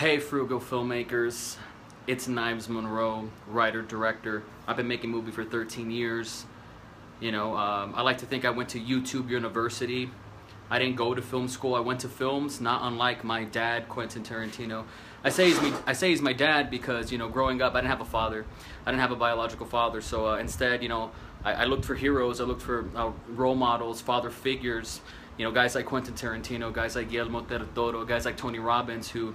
Hey, frugal filmmakers. It's Knives Monroe, writer, director. I've been making movie for 13 years. You know, um, I like to think I went to YouTube University. I didn't go to film school. I went to films, not unlike my dad, Quentin Tarantino. I say he's me, I say he's my dad because you know, growing up, I didn't have a father. I didn't have a biological father. So uh, instead, you know, I, I, looked for heroes. I looked for uh, role models, father figures. You know, guys like Quentin Tarantino, guys like Guillermo del Toro, guys like Tony Robbins, who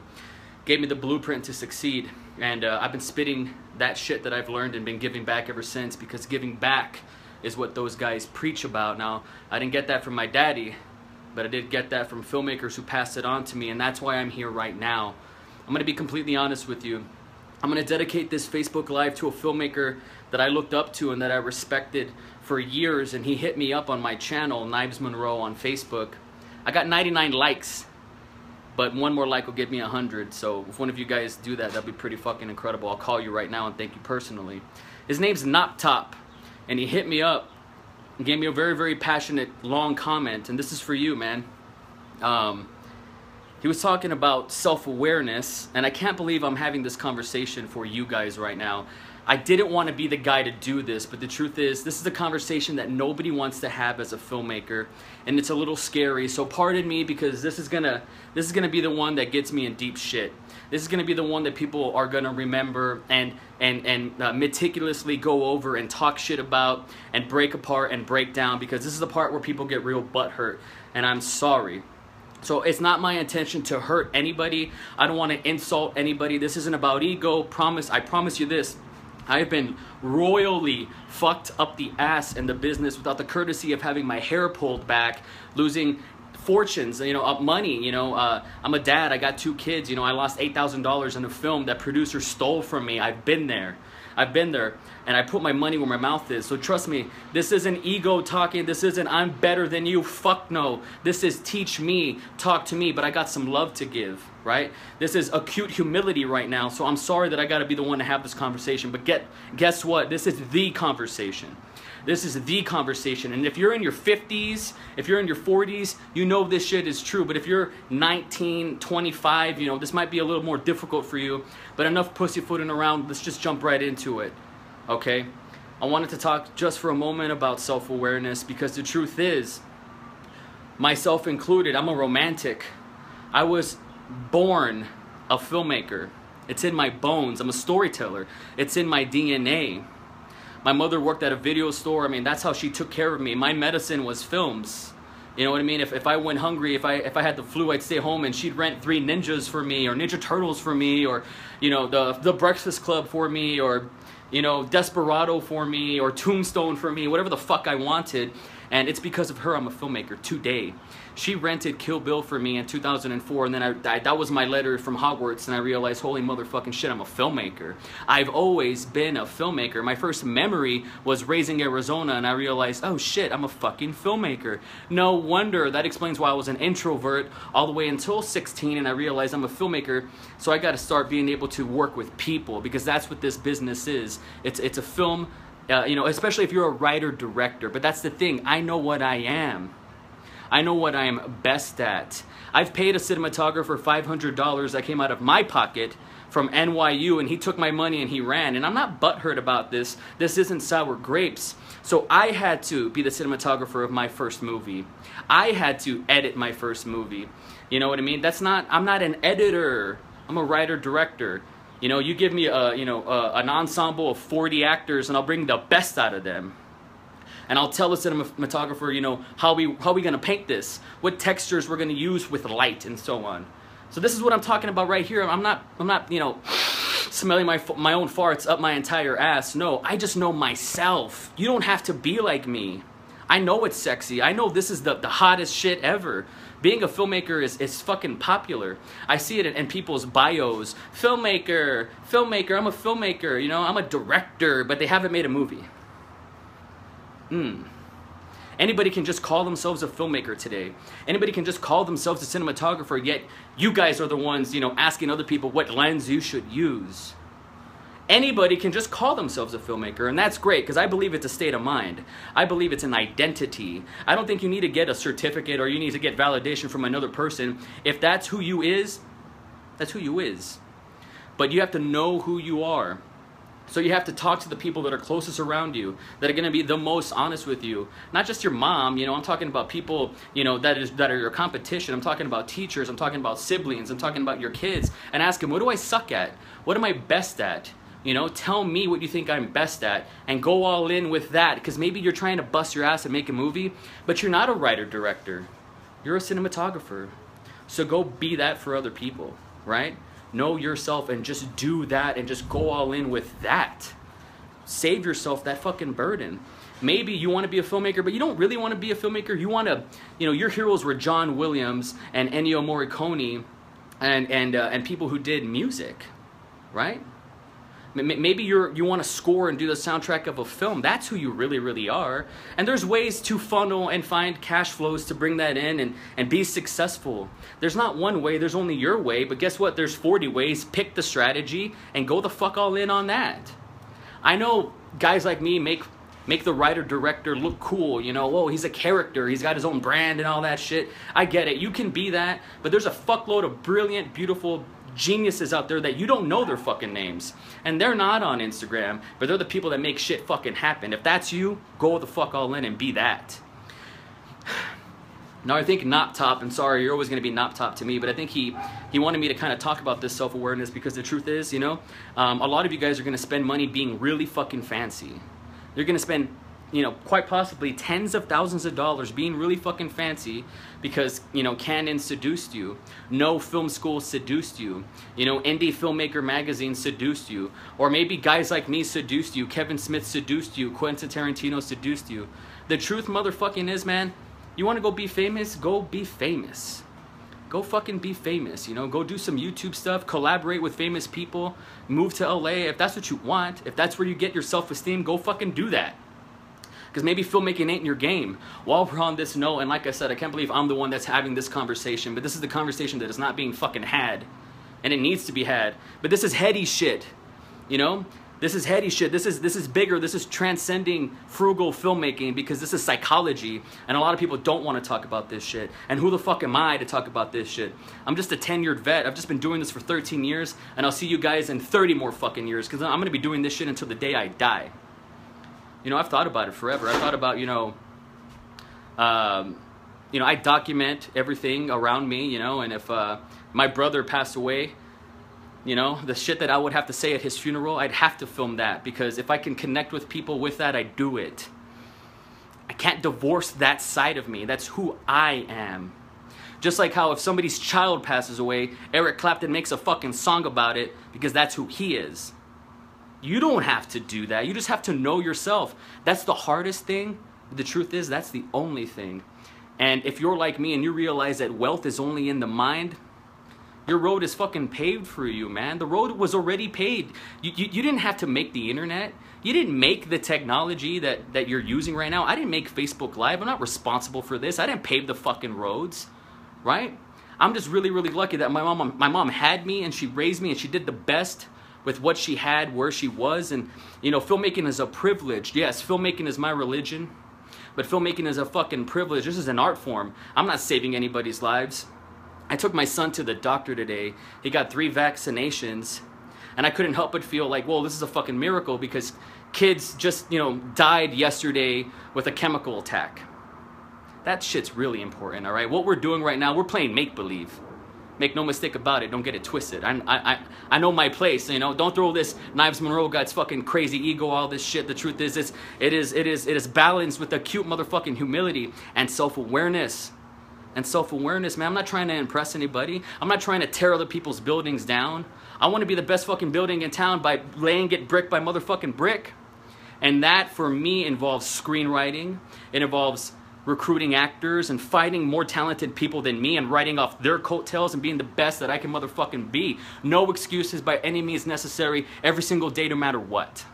gave me the blueprint to succeed. And uh, I've been spitting that shit that I've learned and been giving back ever since because giving back is what those guys preach about. Now, I didn't get that from my daddy, but I did get that from filmmakers who passed it on to me, and that's why I'm here right now. I'm gonna be completely honest with you. I'm gonna dedicate this Facebook Live to a filmmaker that I looked up to and that I respected for years, and he hit me up on my channel, Knives Monroe on Facebook. I got 99 likes but one more like will get me a 100. So if one of you guys do that, that'd be pretty fucking incredible. I'll call you right now and thank you personally. His name's Nop Top, and he hit me up and gave me a very, very passionate, long comment. And this is for you, man. Um, he was talking about self-awareness, and I can't believe I'm having this conversation for you guys right now. I didn't want to be the guy to do this, but the truth is, this is a conversation that nobody wants to have as a filmmaker, and it's a little scary. So pardon me because this is gonna this is gonna be the one that gets me in deep shit. This is gonna be the one that people are gonna remember and and and uh, meticulously go over and talk shit about and break apart and break down because this is the part where people get real butt hurt, and I'm sorry. So it's not my intention to hurt anybody. I don't want to insult anybody. This isn't about ego. Promise, I promise you this. I've been royally fucked up the ass in the business without the courtesy of having my hair pulled back, losing fortunes, you know, up money. You know, uh, I'm a dad. I got two kids. You know, I lost eight thousand dollars in a film that producer stole from me. I've been there. I've been there and I put my money where my mouth is. So trust me, this isn't ego talking. This isn't I'm better than you. Fuck no. This is teach me, talk to me, but I got some love to give, right? This is acute humility right now. So I'm sorry that I got to be the one to have this conversation, but get guess what? This is the conversation. This is the conversation. And if you're in your 50s, if you're in your 40s, you know this shit is true. But if you're 19, 25, you know, this might be a little more difficult for you. But enough pussyfooting around, let's just jump right into it okay? I wanted to talk just for a moment about self awareness because the truth is, myself included, I'm a romantic. I was born a filmmaker. It's in my bones. I'm a storyteller. It's in my DNA. My mother worked at a video store. I mean, that's how she took care of me. My medicine was films. You know what I mean? If, if I went hungry, if I if I had the flu, I'd stay home and she'd rent three ninjas for me or Ninja Turtles for me or you know the the Breakfast Club for me or you know, Desperado for me or Tombstone for me, whatever the fuck I wanted. And it's because of her I'm a filmmaker today. She rented Kill Bill for me in 2004, and then I, I, that was my letter from Hogwarts, and I realized, holy motherfucking shit, I'm a filmmaker. I've always been a filmmaker. My first memory was raising Arizona, and I realized, oh shit, I'm a fucking filmmaker. No wonder that explains why I was an introvert all the way until 16, and I realized I'm a filmmaker. So I got to start being able to work with people because that's what this business is. It's it's a film. Uh, you know, especially if you're a writer director. But that's the thing. I know what I am. I know what I am best at. I've paid a cinematographer $500 that came out of my pocket from NYU and he took my money and he ran. And I'm not butthurt about this. This isn't sour grapes. So I had to be the cinematographer of my first movie. I had to edit my first movie. You know what I mean? That's not, I'm not an editor. I'm a writer director. You know, you give me a, you know, a, an ensemble of 40 actors and I'll bring the best out of them and I'll tell the cinematographer, you know, how we how we gonna paint this, what textures we're gonna use with light, and so on. So this is what I'm talking about right here. I'm not I'm not you know smelling my my own farts up my entire ass. No, I just know myself. You don't have to be like me. I know it's sexy. I know this is the, the hottest shit ever. Being a filmmaker is, is fucking popular. I see it in, in, people's bios. Filmmaker, filmmaker, I'm a filmmaker, you know, I'm a director, but they haven't made a movie. Hmm. Anybody can just call themselves a filmmaker today. Anybody can just call themselves a cinematographer, yet you guys are the ones, you know, asking other people what lens you should use. Anybody can just call themselves a filmmaker, and that's great because I believe it's a state of mind. I believe it's an identity. I don't think you need to get a certificate or you need to get validation from another person. If that's who you is, That's who you is. But you have to know who you are. So you have to talk to the people that are closest around you, that are going to be the most honest with you. Not just your mom, you know, I'm talking about people, you know, that is that are your competition. I'm talking about teachers, I'm talking about siblings, I'm talking about your kids and ask them, "What do I suck at? What am I best at?" You know, tell me what you think I'm best at and go all in with that because maybe you're trying to bust your ass and make a movie, but you're not a writer director. You're a cinematographer. So go be that for other people, right? Know yourself and just do that and just go all in with that. Save yourself that fucking burden. Maybe you want to be a filmmaker, but you don't really want to be a filmmaker. You want to, you know, your heroes were John Williams and Ennio Morricone and, and, uh, and people who did music, right? Maybe you're, you want to score and do the soundtrack of a film. That's who you really, really are. And there's ways to funnel and find cash flows to bring that in and, and be successful. There's not one way, there's only your way. But guess what? There's 40 ways. Pick the strategy and go the fuck all in on that. I know guys like me make make the writer director look cool you know whoa he's a character he's got his own brand and all that shit i get it you can be that but there's a fuckload of brilliant beautiful geniuses out there that you don't know their fucking names. And they're not on Instagram, but they're the people that make shit fucking happen. If that's you, go the fuck all in and be that. Now I think Top, and sorry, you're always to be not Top to me, but I think he, he wanted me to kind of talk about this self-awareness because the truth is, you know, um, a lot of you guys are to spend money being really fucking fancy. You're to spend you know, quite possibly tens of thousands of dollars being really fucking fancy because, you know, Canon seduced you. No film school seduced you. You know, Indie Filmmaker Magazine seduced you. Or maybe guys like me seduced you. Kevin Smith seduced you. Quentin Tarantino seduced you. The truth motherfucking is, man, you want to go be famous? Go be famous. Go fucking be famous, you know? Go do some YouTube stuff, collaborate with famous people, move to LA if that's what you want. If that's where you get your self-esteem, go fucking do that because maybe filmmaking ain't your game. While we're on this note, and like I said, I can't believe I'm the one that's having this conversation, but this is the conversation that is not being fucking had, and it needs to be had. But this is heady shit, you know? This is heady shit. This is this is bigger. This is transcending frugal filmmaking because this is psychology, and a lot of people don't want to talk about this shit. And who the fuck am I to talk about this shit? I'm just a tenured vet. I've just been doing this for 13 years, and I'll see you guys in 30 more fucking years because I'm gonna be doing this shit until the day I die you know, I've thought about it forever. I thought about, you know, um, you know, I document everything around me, you know, and if uh, my brother passed away, you know, the shit that I would have to say at his funeral, I'd have to film that because if I can connect with people with that, I do it. I can't divorce that side of me. That's who I am. Just like how if somebody's child passes away, Eric Clapton makes a fucking song about it because that's who he is. You don't have to do that. You just have to know yourself. That's the hardest thing. The truth is, that's the only thing. And if you're like me and you realize that wealth is only in the mind, your road is fucking paved for you, man. The road was already paved. You, you, you, didn't have to make the internet. You didn't make the technology that, that you're using right now. I didn't make Facebook Live. I'm not responsible for this. I didn't pave the fucking roads, right? I'm just really, really lucky that my mom, my mom had me and she raised me and she did the best with what she had, where she was. And, you know, filmmaking is a privilege. Yes, filmmaking is my religion, but filmmaking is a fucking privilege. This is an art form. I'm not saving anybody's lives. I took my son to the doctor today. He got three vaccinations, and I couldn't help but feel like, well, this is a fucking miracle because kids just, you know, died yesterday with a chemical attack. That shit's really important, all right? What we're doing right now, we're playing make believe. Make no mistake about it. Don't get it twisted. I, I, I know my place. You know, don't throw this Knives Monroe guy's fucking crazy ego, all this shit. The truth is, it's, it is, it is, it is balanced with acute motherfucking humility and self-awareness. And self-awareness, man. I'm not trying to impress anybody. I'm not trying to tear other people's buildings down. I want to be the best fucking building in town by laying it brick by motherfucking brick. And that, for me, involves screenwriting. It involves recruiting actors and fighting more talented people than me and writing off their coattails and being the best that I can motherfucking be. No excuses by any means necessary every single day, no matter what.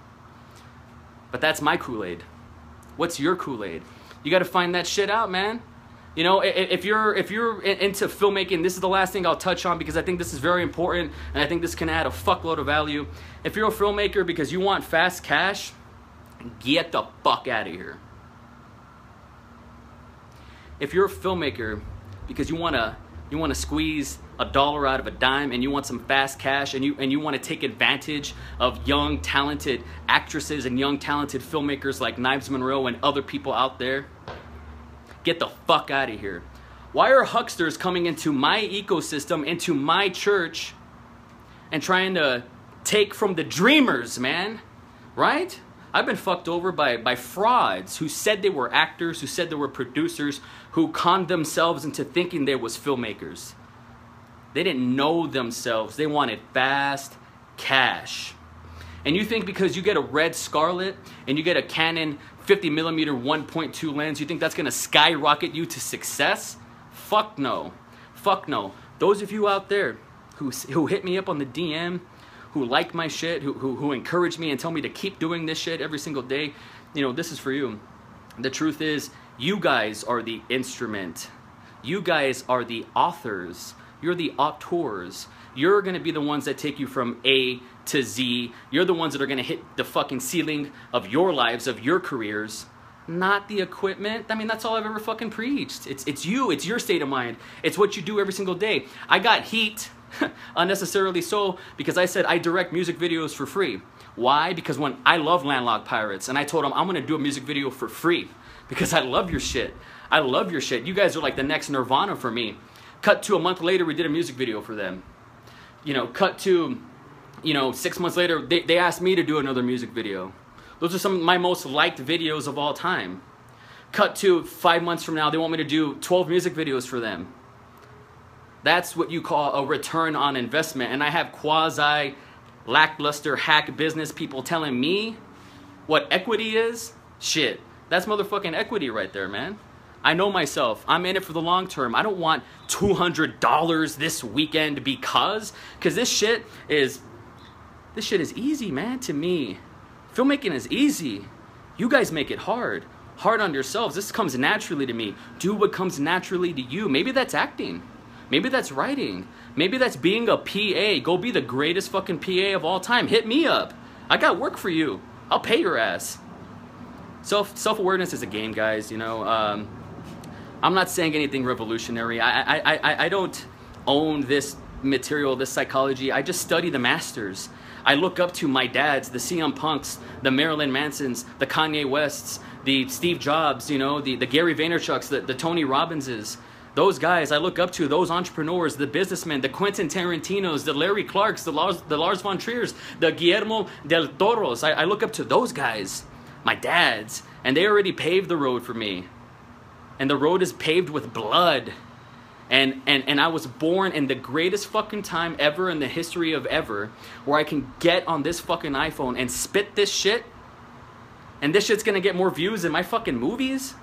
But that's my Kool Aid. What's your Kool Aid? You got to find that shit out, man. You know, if you're if you're into filmmaking, this is the last thing I'll touch on because I think this is very important and I think this can add a fuckload of value. If you're a filmmaker because you want fast cash, get the fuck out of here if you're a filmmaker because you want to You want to squeeze a dollar out of a dime and you want some fast cash and you and you want to take advantage of young talented actresses and young talented filmmakers like Knives Monroe and other people out there. Get the fuck out of here. Why are hucksters coming into my ecosystem, into my church, and trying to take from the dreamers, man? Right? I've been fucked over by, by frauds who said they were actors, who said they were producers, who conned themselves into thinking they was filmmakers. They didn't know themselves. They wanted fast cash. And you think because you get a red Scarlet and you get a Canon 50 millimeter 1.2 lens, you think that's gonna skyrocket you to success? Fuck no. Fuck no. Those of you out there who, who hit me up on the DM, who like my shit, who, who, who encourage me and tell me to keep doing this shit every single day, you know, this is for you. The truth is, you guys are the instrument. You guys are the authors. You're the auteurs. You're gonna be the ones that take you from A to Z. You're the ones that are gonna hit the fucking ceiling of your lives, of your careers not the equipment. I mean, that's all I've ever fucking preached. It's, it's you, it's your state of mind. It's what you do every single day. I got heat, unnecessarily so, because I said I direct music videos for free. Why? Because when I love Landlocked Pirates, and I told them I'm gonna do a music video for free because I love your shit. I love your shit. You guys are like the next Nirvana for me. Cut to a month later, we did a music video for them. You know, cut to, you know, six months later, they, they asked me to do another music video. Those are some of my most liked videos of all time. Cut to five months from now, they want me to do 12 music videos for them. That's what you call a return on investment. And I have quasi lackluster hack business people telling me what equity is. Shit, that's motherfucking equity right there, man. I know myself. I'm in it for the long term. I don't want $200 this weekend because, because this shit is, this shit is easy, man, to me. Filmmaking is easy. You guys make it hard. Hard on yourselves. This comes naturally to me. Do what comes naturally to you. Maybe that's acting. Maybe that's writing. Maybe that's being a PA. Go be the greatest fucking PA of all time. Hit me up. I got work for you. I'll pay your ass. Self self awareness is a game, guys. You know, um, I'm not saying anything revolutionary. I, I I I don't own this material, this psychology. I just study the masters. I look up to my dads, the CM Punks, the Marilyn Mansons, the Kanye Wests, the Steve Jobs, you know, the, the Gary Vaynerchuks, the, the Tony Robbinses. Those guys I look up to, those entrepreneurs, the businessmen, the Quentin Tarantinos, the Larry Clarks, the Lars, the Lars von Triers, the Guillermo del Toros. I, I look up to those guys, my dads, and they already paved the road for me. And the road is paved with blood and, and, and I was born in the greatest fucking time ever in the history of ever where I can get on this fucking iPhone and spit this shit and this shit's gonna get more views than my fucking movies.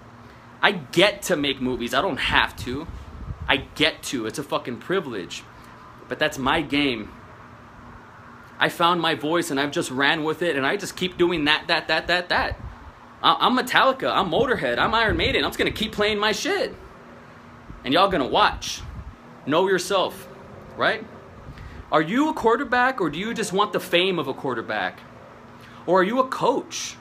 I get to make movies. I don't have to. I get to. It's a fucking privilege. But that's my game. I found my voice and I've just ran with it and I just keep doing that, that, that, that, that. I'm Metallica. I'm Motorhead. I'm Iron Maiden. I'm just gonna keep playing my shit and y'all gonna watch. Know yourself, right? Are you a quarterback or do you just want the fame of a quarterback? Or are you a coach?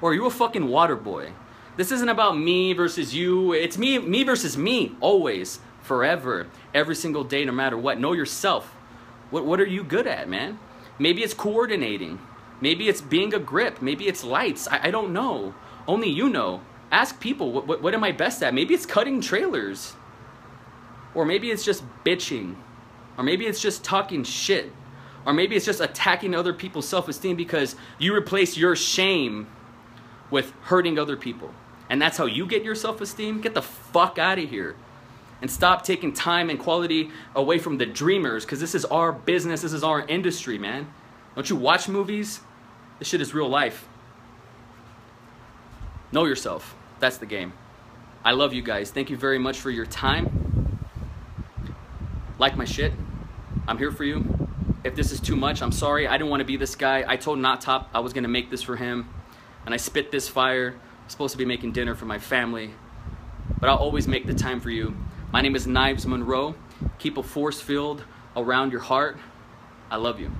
Or are you a fucking water boy? This isn't about me versus you. It's me, me versus me, always, forever, every single day, no matter what. Know yourself. What, what are you good at, man? Maybe it's coordinating. Maybe it's being a grip. Maybe it's lights. I, I don't know. Only you know. Ask people, what, what, what am I best at? Maybe it's cutting trailers. Or maybe it's just bitching. Or maybe it's just talking shit. Or maybe it's just attacking other people's self esteem because you replace your shame with hurting other people. And that's how you get your self esteem? Get the fuck out of here. And stop taking time and quality away from the dreamers because this is our business, this is our industry, man. Don't you watch movies? This shit is real life. Know yourself. That's the game. I love you guys. Thank you very much for your time like my shit. I'm here for you. If this is too much, I'm sorry. I didn't want to be this guy. I told Not Top I was going to make this for him. And I spit this fire. Supposed to be making dinner for my family. But I'll always make the time for you. My name is Knives Monroe. Keep a force field around your heart. I love you.